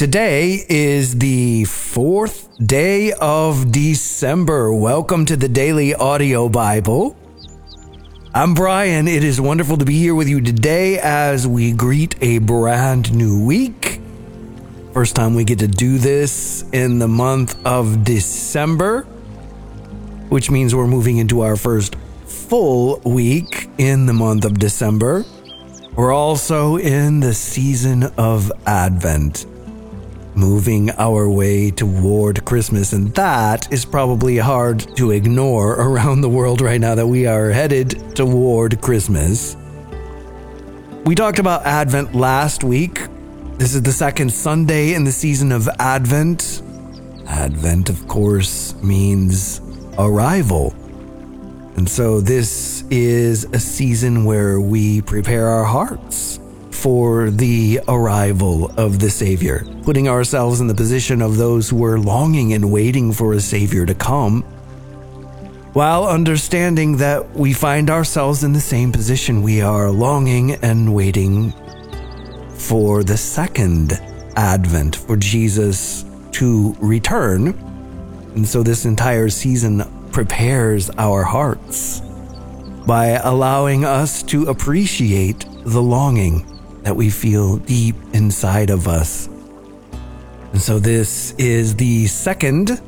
Today is the fourth day of December. Welcome to the Daily Audio Bible. I'm Brian. It is wonderful to be here with you today as we greet a brand new week. First time we get to do this in the month of December, which means we're moving into our first full week in the month of December. We're also in the season of Advent moving our way toward Christmas. And that is probably hard to ignore around the world right now that we are headed toward Christmas. We talked about Advent last week. This is the second Sunday in the season of Advent. Advent, of course, means arrival. And so this is a season where we prepare our hearts for the arrival of the Savior, putting ourselves in the position of those who are longing and waiting for a Savior to come, while understanding that we find ourselves in the same position. We are longing and waiting for the second advent, for Jesus to return. And so this entire season prepares our hearts by allowing us to appreciate the longing that we feel deep inside of us. And so this is the second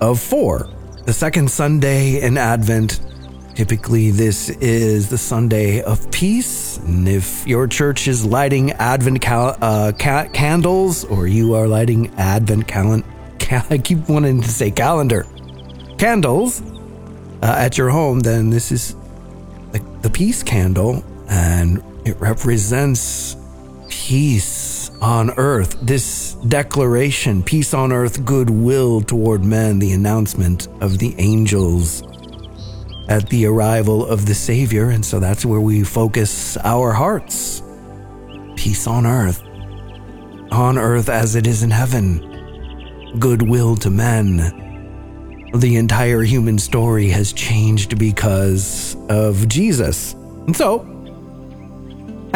of four, the second Sunday in Advent. Typically, this is the Sunday of peace. And if your church is lighting Advent cal- uh, ca- candles or you are lighting Advent calendar, cal- I keep wanting to say calendar, candles uh, at your home, then this is the, the peace candle and it represents peace on earth. This declaration, peace on earth, goodwill toward men, the announcement of the angels at the arrival of the Savior. And so that's where we focus our hearts. Peace on earth, on earth as it is in heaven, goodwill to men. The entire human story has changed because of Jesus. And so,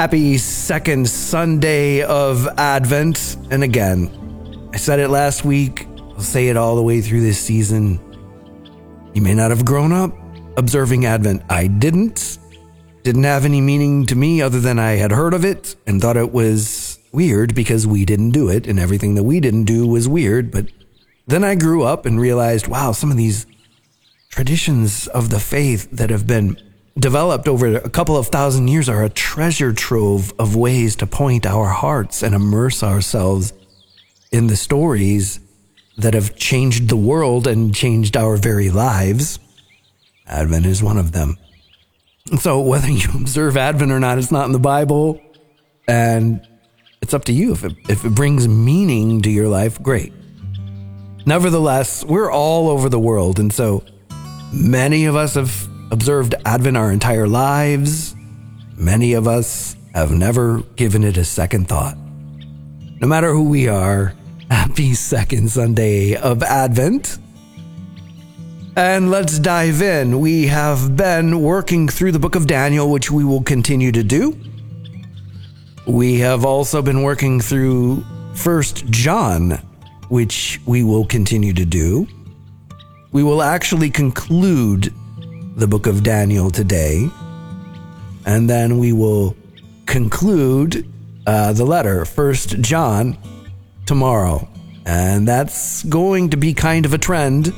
Happy second Sunday of Advent. And again, I said it last week, I'll say it all the way through this season. You may not have grown up observing Advent. I didn't. Didn't have any meaning to me other than I had heard of it and thought it was weird because we didn't do it and everything that we didn't do was weird. But then I grew up and realized, wow, some of these traditions of the faith that have been developed over a couple of thousand years are a treasure trove of ways to point our hearts and immerse ourselves in the stories that have changed the world and changed our very lives. Advent is one of them. So, whether you observe Advent or not, it's not in the Bible, and it's up to you. If it, if it brings meaning to your life, great. Nevertheless, we're all over the world, and so many of us have observed Advent our entire lives, many of us have never given it a second thought. No matter who we are, happy second Sunday of Advent. And let's dive in. We have been working through the book of Daniel, which we will continue to do. We have also been working through First John, which we will continue to do. We will actually conclude the book of Daniel today, and then we will conclude uh, the letter, First John, tomorrow. And that's going to be kind of a trend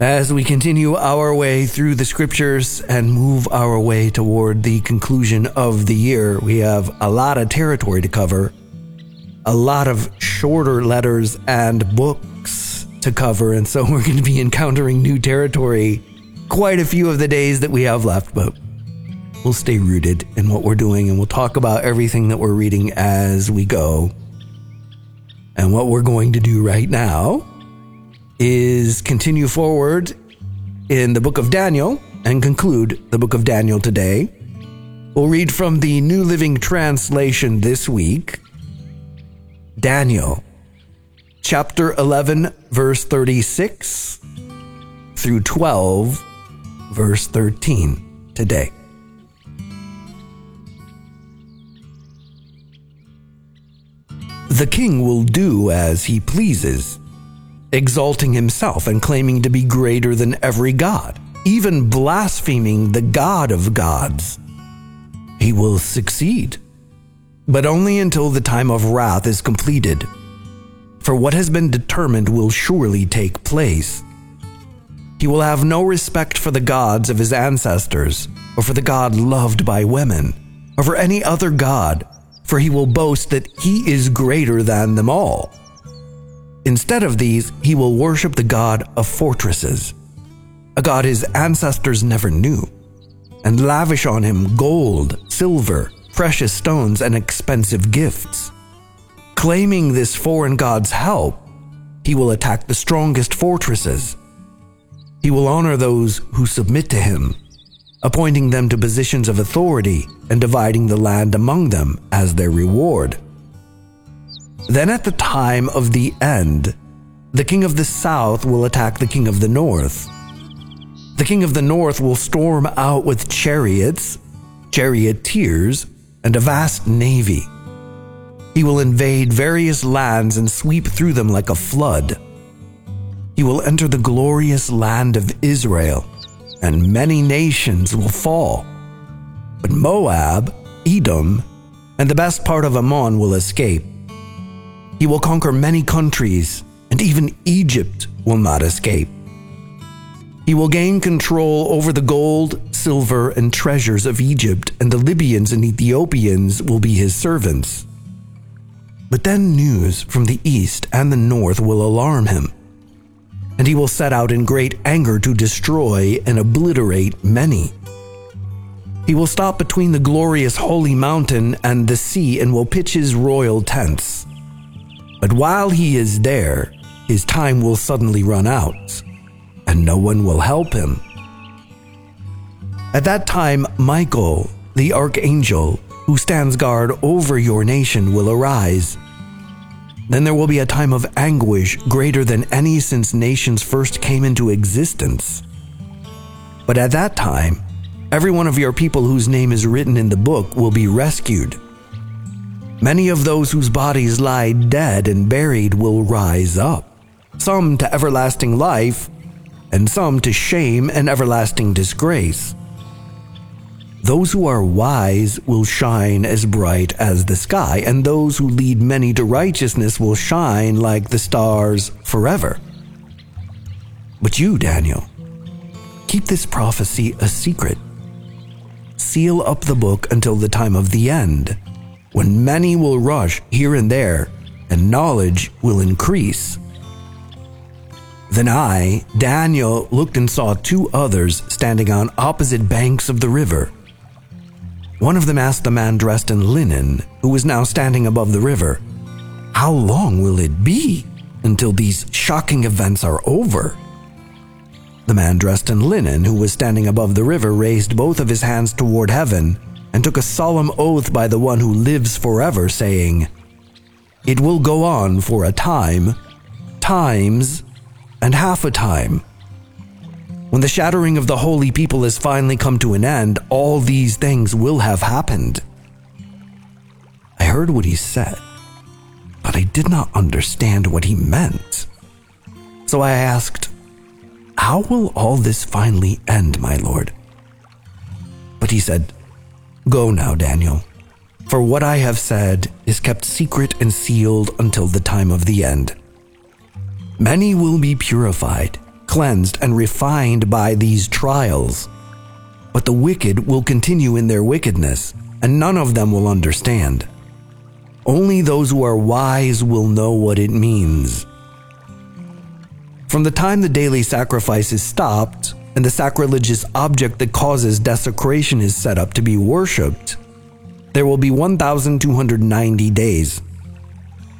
as we continue our way through the scriptures and move our way toward the conclusion of the year. We have a lot of territory to cover, a lot of shorter letters and books to cover, and so we're going to be encountering new territory quite a few of the days that we have left, but we'll stay rooted in what we're doing and we'll talk about everything that we're reading as we go. And what we're going to do right now is continue forward in the book of Daniel and conclude the book of Daniel today. We'll read from the New Living Translation this week Daniel chapter 11, verse 36 through 12 verse 13 today. The king will do as he pleases, exalting himself and claiming to be greater than every god, even blaspheming the God of gods. He will succeed, but only until the time of wrath is completed. For what has been determined will surely take place. He will have no respect for the gods of his ancestors, or for the God loved by women, or for any other God, for he will boast that he is greater than them all. Instead of these, he will worship the God of fortresses, a God his ancestors never knew, and lavish on him gold, silver, precious stones, and expensive gifts. Claiming this foreign god's help, he will attack the strongest fortresses he will honor those who submit to him, appointing them to positions of authority and dividing the land among them as their reward. Then, at the time of the end, the king of the south will attack the king of the north. The king of the north will storm out with chariots, charioteers, and a vast navy. He will invade various lands and sweep through them like a flood he will enter the glorious land of Israel, and many nations will fall. But Moab, Edom, and the best part of Ammon will escape. He will conquer many countries, and even Egypt will not escape. He will gain control over the gold, silver, and treasures of Egypt, and the Libyans and Ethiopians will be his servants. But then news from the east and the north will alarm him and he will set out in great anger to destroy and obliterate many. He will stop between the glorious holy mountain and the sea and will pitch his royal tents. But while he is there, his time will suddenly run out, and no one will help him. At that time, Michael, the archangel, who stands guard over your nation, will arise then there will be a time of anguish greater than any since nations first came into existence. But at that time, every one of your people whose name is written in the book will be rescued. Many of those whose bodies lie dead and buried will rise up, some to everlasting life, and some to shame and everlasting disgrace. Those who are wise will shine as bright as the sky, and those who lead many to righteousness will shine like the stars forever. But you, Daniel, keep this prophecy a secret. Seal up the book until the time of the end, when many will rush here and there, and knowledge will increase. Then I, Daniel, looked and saw two others standing on opposite banks of the river one of them asked the man dressed in linen, who was now standing above the river, How long will it be until these shocking events are over? The man dressed in linen, who was standing above the river, raised both of his hands toward heaven and took a solemn oath by the one who lives forever, saying, It will go on for a time, times, and half a time when the shattering of the holy people has finally come to an end, all these things will have happened. I heard what he said, but I did not understand what he meant. So I asked, How will all this finally end, my lord? But he said, Go now, Daniel, for what I have said is kept secret and sealed until the time of the end. Many will be purified cleansed and refined by these trials. But the wicked will continue in their wickedness, and none of them will understand. Only those who are wise will know what it means. From the time the daily sacrifice is stopped and the sacrilegious object that causes desecration is set up to be worshipped, there will be 1,290 days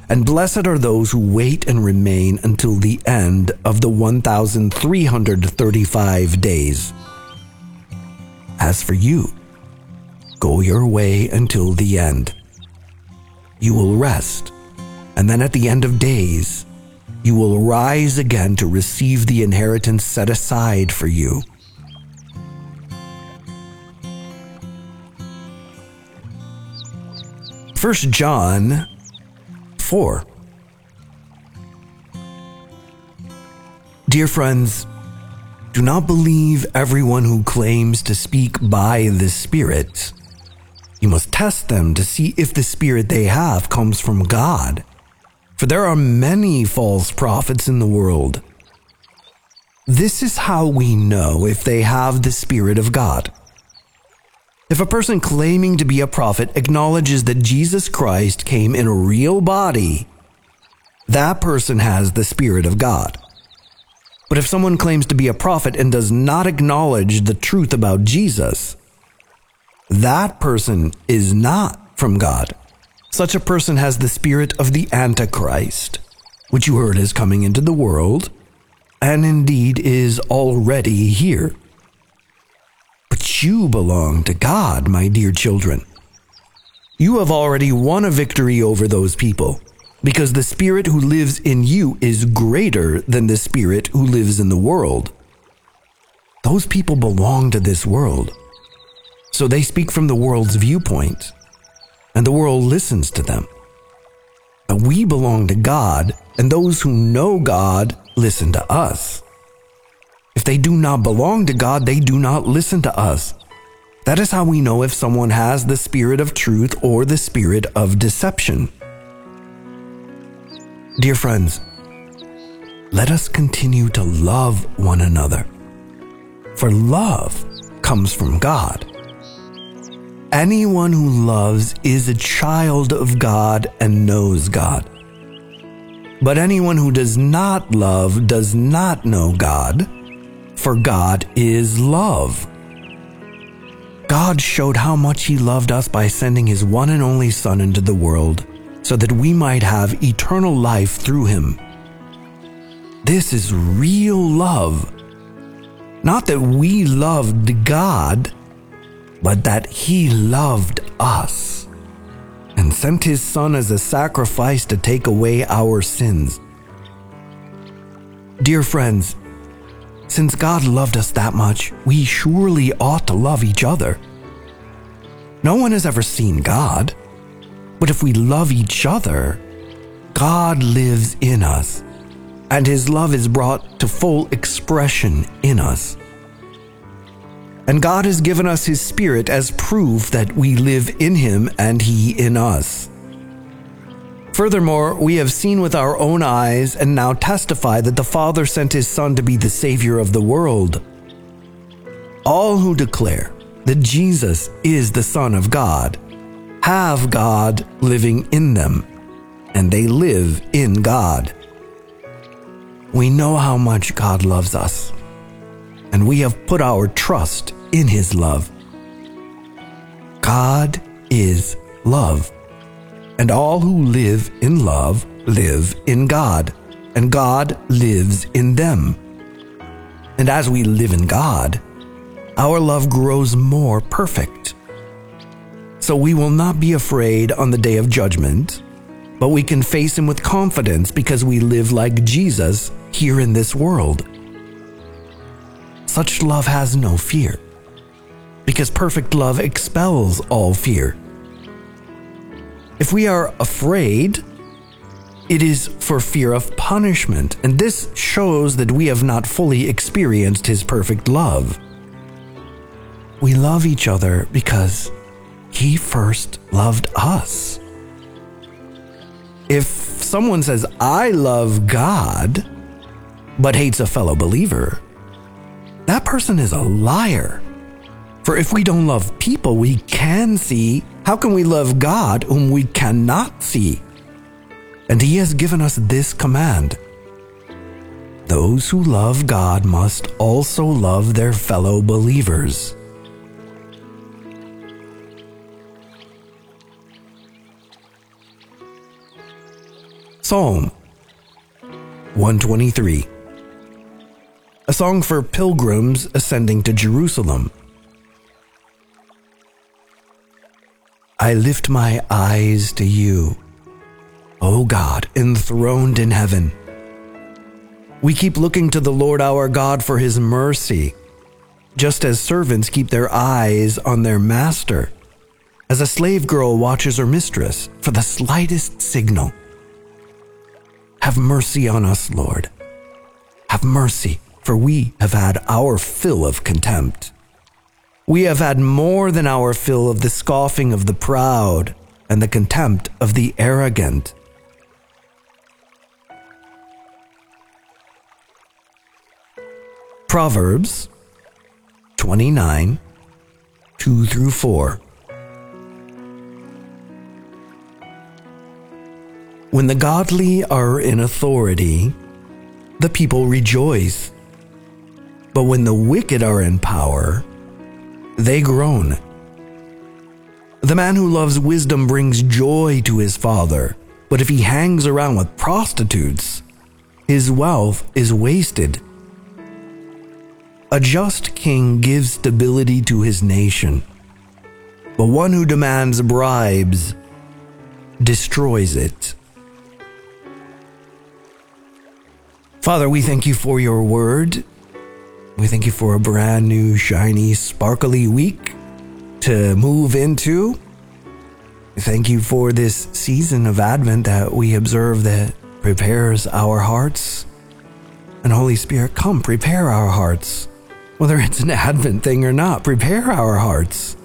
and blessed are those who wait and remain until the end of the 1,335 days. As for you, go your way until the end. You will rest, and then at the end of days, you will rise again to receive the inheritance set aside for you. First John before. Dear friends, do not believe everyone who claims to speak by the Spirit. You must test them to see if the Spirit they have comes from God. For there are many false prophets in the world. This is how we know if they have the Spirit of God. If a person claiming to be a prophet acknowledges that Jesus Christ came in a real body, that person has the Spirit of God. But if someone claims to be a prophet and does not acknowledge the truth about Jesus, that person is not from God. Such a person has the spirit of the Antichrist, which you heard is coming into the world, and indeed is already here. But you belong to God, my dear children. You have already won a victory over those people because the Spirit who lives in you is greater than the Spirit who lives in the world. Those people belong to this world, so they speak from the world's viewpoint, and the world listens to them. But we belong to God, and those who know God listen to us. If they do not belong to God, they do not listen to us. That is how we know if someone has the spirit of truth or the spirit of deception. Dear friends, let us continue to love one another, for love comes from God. Anyone who loves is a child of God and knows God. But anyone who does not love does not know God, for God is love. God showed how much He loved us by sending His one and only Son into the world so that we might have eternal life through him. This is real love. Not that we loved God, but that he loved us and sent his Son as a sacrifice to take away our sins. Dear friends, since God loved us that much, we surely ought to love each other. No one has ever seen God. But if we love each other, God lives in us, and His love is brought to full expression in us. And God has given us His Spirit as proof that we live in Him and He in us. Furthermore, we have seen with our own eyes and now testify that the Father sent His Son to be the Savior of the world. All who declare that Jesus is the Son of God have God living in them, and they live in God. We know how much God loves us, and we have put our trust in His love. God is love, and all who live in love live in God, and God lives in them. And as we live in God, our love grows more perfect. So we will not be afraid on the day of judgment, but we can face him with confidence because we live like Jesus here in this world. Such love has no fear, because perfect love expels all fear. If we are afraid, it is for fear of punishment, and this shows that we have not fully experienced His perfect love. We love each other because he first loved us. If someone says, I love God, but hates a fellow believer, that person is a liar. For if we don't love people we can see, how can we love God whom we cannot see? And He has given us this command Those who love God must also love their fellow believers. Psalm 123 A song for pilgrims ascending to Jerusalem. I lift my eyes to you, O God, enthroned in heaven. We keep looking to the Lord our God for his mercy, just as servants keep their eyes on their master, as a slave girl watches her mistress for the slightest signal Have mercy on us, Lord. Have mercy, for we have had our fill of contempt. We have had more than our fill of the scoffing of the proud and the contempt of the arrogant. Proverbs 29 2 through 4. When the godly are in authority, the people rejoice. But when the wicked are in power, they groan. The man who loves wisdom brings joy to his father, but if he hangs around with prostitutes, his wealth is wasted. A just king gives stability to his nation, but one who demands bribes destroys it. Father, we thank you for your word. We thank you for a brand new, shiny, sparkly week to move into. Thank you for this season of Advent that we observe that prepares our hearts. And Holy Spirit, come prepare our hearts whether it's an Advent thing or not, prepare our hearts.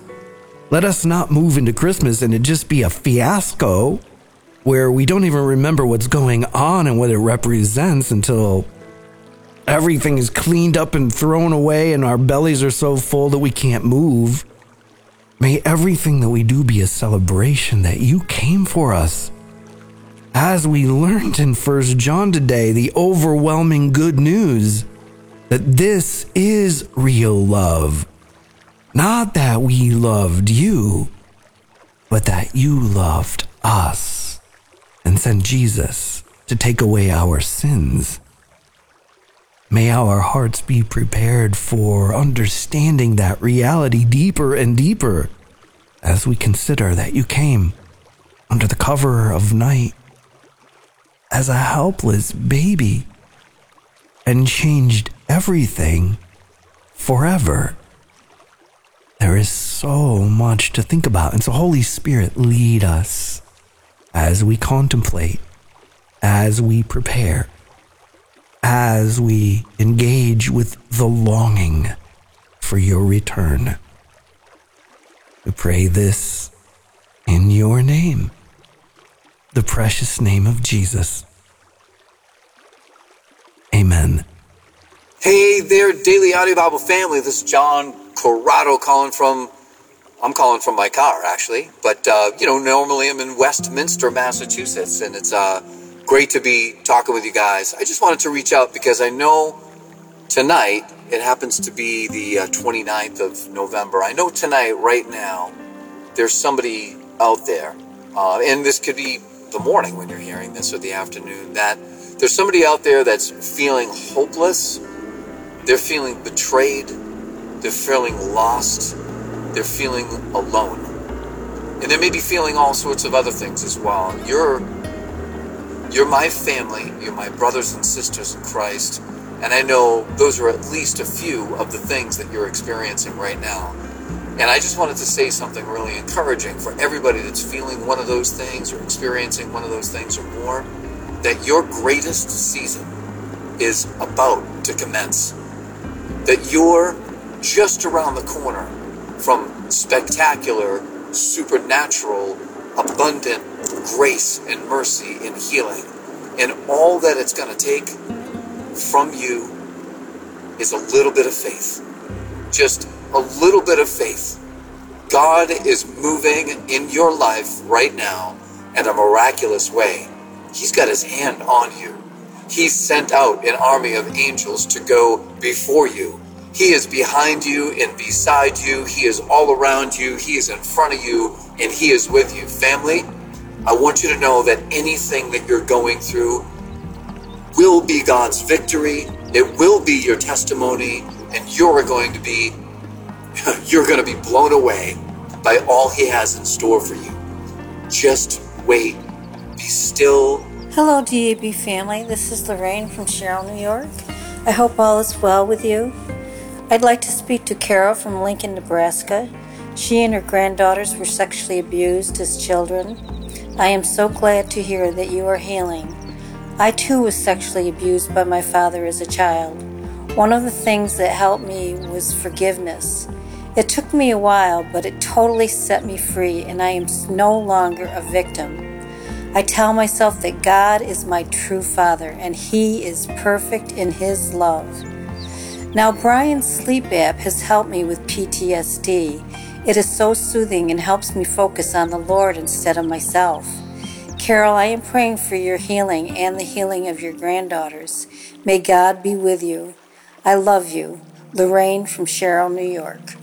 Let us not move into Christmas and it just be a fiasco where we don't even remember what's going on and what it represents until everything is cleaned up and thrown away and our bellies are so full that we can't move. May everything that we do be a celebration that you came for us. As we learned in 1 John today, the overwhelming good news that this is real love. Not that we loved you, but that you loved us and sent Jesus to take away our sins. May our hearts be prepared for understanding that reality deeper and deeper as we consider that you came under the cover of night as a helpless baby and changed everything forever. There is so much to think about. And so, Holy Spirit, lead us as we contemplate, as we prepare, as we engage with the longing for your return. We pray this in your name, the precious name of Jesus. Amen. Hey there, Daily Audio Bible family. This is John Corrado calling from, I'm calling from my car actually, but uh, you know, normally I'm in Westminster, Massachusetts, and it's uh, great to be talking with you guys. I just wanted to reach out because I know tonight, it happens to be the uh, 29th of November. I know tonight, right now, there's somebody out there, uh, and this could be the morning when you're hearing this or the afternoon, that there's somebody out there that's feeling hopeless they're feeling betrayed. They're feeling lost. They're feeling alone. And they may be feeling all sorts of other things as well. You're you're my family, you're my brothers and sisters in Christ, and I know those are at least a few of the things that you're experiencing right now. And I just wanted to say something really encouraging for everybody that's feeling one of those things or experiencing one of those things or more, that your greatest season is about to commence. That you're just around the corner from spectacular, supernatural, abundant grace and mercy and healing. And all that it's going to take from you is a little bit of faith. Just a little bit of faith. God is moving in your life right now in a miraculous way. He's got his hand on you. He sent out an army of angels to go before you. He is behind you and beside you. He is all around you. He is in front of you and He is with you. Family, I want you to know that anything that you're going through will be God's victory. It will be your testimony and you're going to be you're going to be blown away by all he has in store for you. Just wait. Be still Hello, DAB family. This is Lorraine from Shirley, New York. I hope all is well with you. I'd like to speak to Carol from Lincoln, Nebraska. She and her granddaughters were sexually abused as children. I am so glad to hear that you are healing. I too was sexually abused by my father as a child. One of the things that helped me was forgiveness. It took me a while, but it totally set me free, and I am no longer a victim. I tell myself that God is my true Father, and He is perfect in His love. Now, Brian's sleep app has helped me with PTSD. It is so soothing and helps me focus on the Lord instead of myself. Carol, I am praying for your healing and the healing of your granddaughters. May God be with you. I love you. Lorraine from Shirley, New York.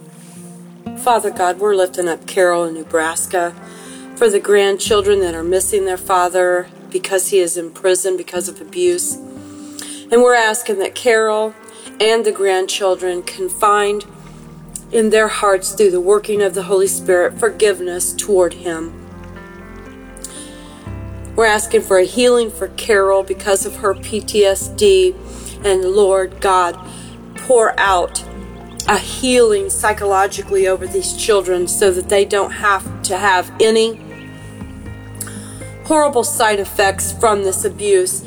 Father God, we're lifting up Carol in Nebraska for the grandchildren that are missing their father because he is in prison because of abuse. And we're asking that Carol and the grandchildren can find in their hearts through the working of the Holy Spirit forgiveness toward him. We're asking for a healing for Carol because of her PTSD. And Lord God, pour out a healing psychologically over these children so that they don't have to have any horrible side effects from this abuse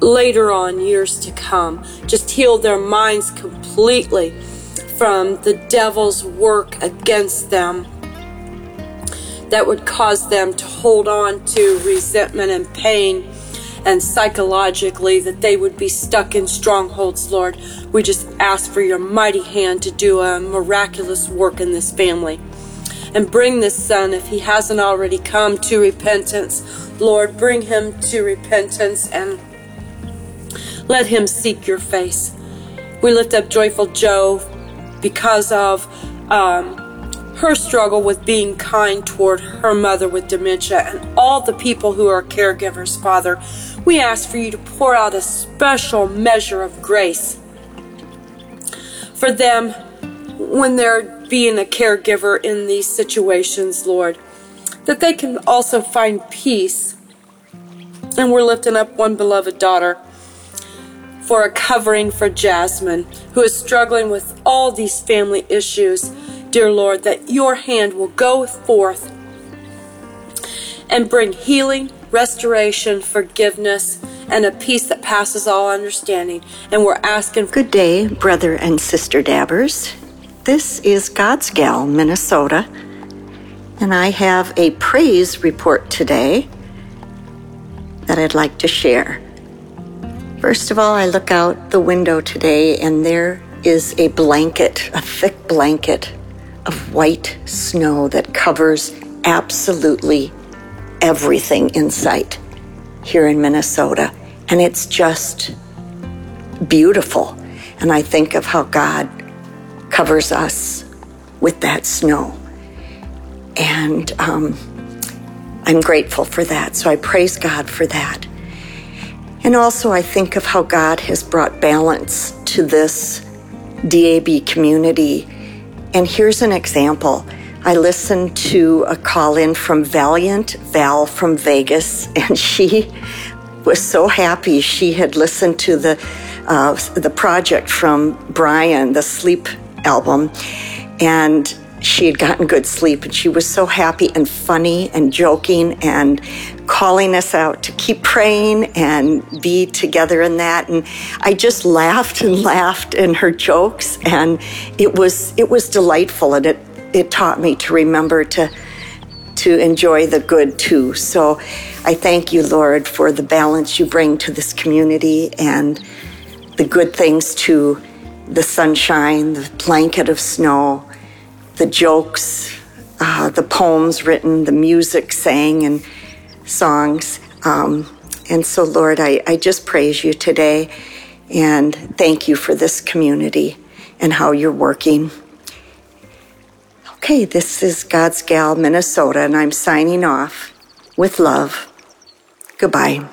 later on, years to come. Just heal their minds completely from the devil's work against them that would cause them to hold on to resentment and pain and psychologically that they would be stuck in strongholds, Lord. We just ask for your mighty hand to do a miraculous work in this family. And bring this son, if he hasn't already come to repentance, Lord, bring him to repentance and let him seek your face. We lift up Joyful Joe because of um, her struggle with being kind toward her mother with dementia and all the people who are caregivers, Father. We ask for you to pour out a special measure of grace for them when they're being a caregiver in these situations, Lord, that they can also find peace. And we're lifting up one beloved daughter for a covering for Jasmine, who is struggling with all these family issues. Dear Lord, that your hand will go forth and bring healing, restoration, forgiveness, and a peace that passes all understanding. And we're asking. Good day, brother and sister Dabbers. This is God's Gal, Minnesota, and I have a praise report today that I'd like to share. First of all, I look out the window today, and there is a blanket, a thick blanket of white snow that covers absolutely everything in sight here in Minnesota. And it's just beautiful. And I think of how God covers us with that snow. And um, I'm grateful for that. So I praise God for that. And also, I think of how God has brought balance to this DAB community. And here's an example. I listened to a call in from Valiant Val from Vegas, and she was so happy she had listened to the uh, the project from Brian, the sleep album, and she had gotten good sleep and she was so happy and funny and joking and calling us out to keep praying and be together in that and I just laughed and laughed in her jokes and it was it was delightful and it it taught me to remember to to enjoy the good too. So I thank you, Lord, for the balance you bring to this community and the good things to the sunshine, the blanket of snow, the jokes, uh, the poems written, the music sang, and songs. Um, and so, Lord, I, I just praise you today and thank you for this community and how you're working. Okay, this is God's Gal, Minnesota, and I'm signing off with love. Goodbye.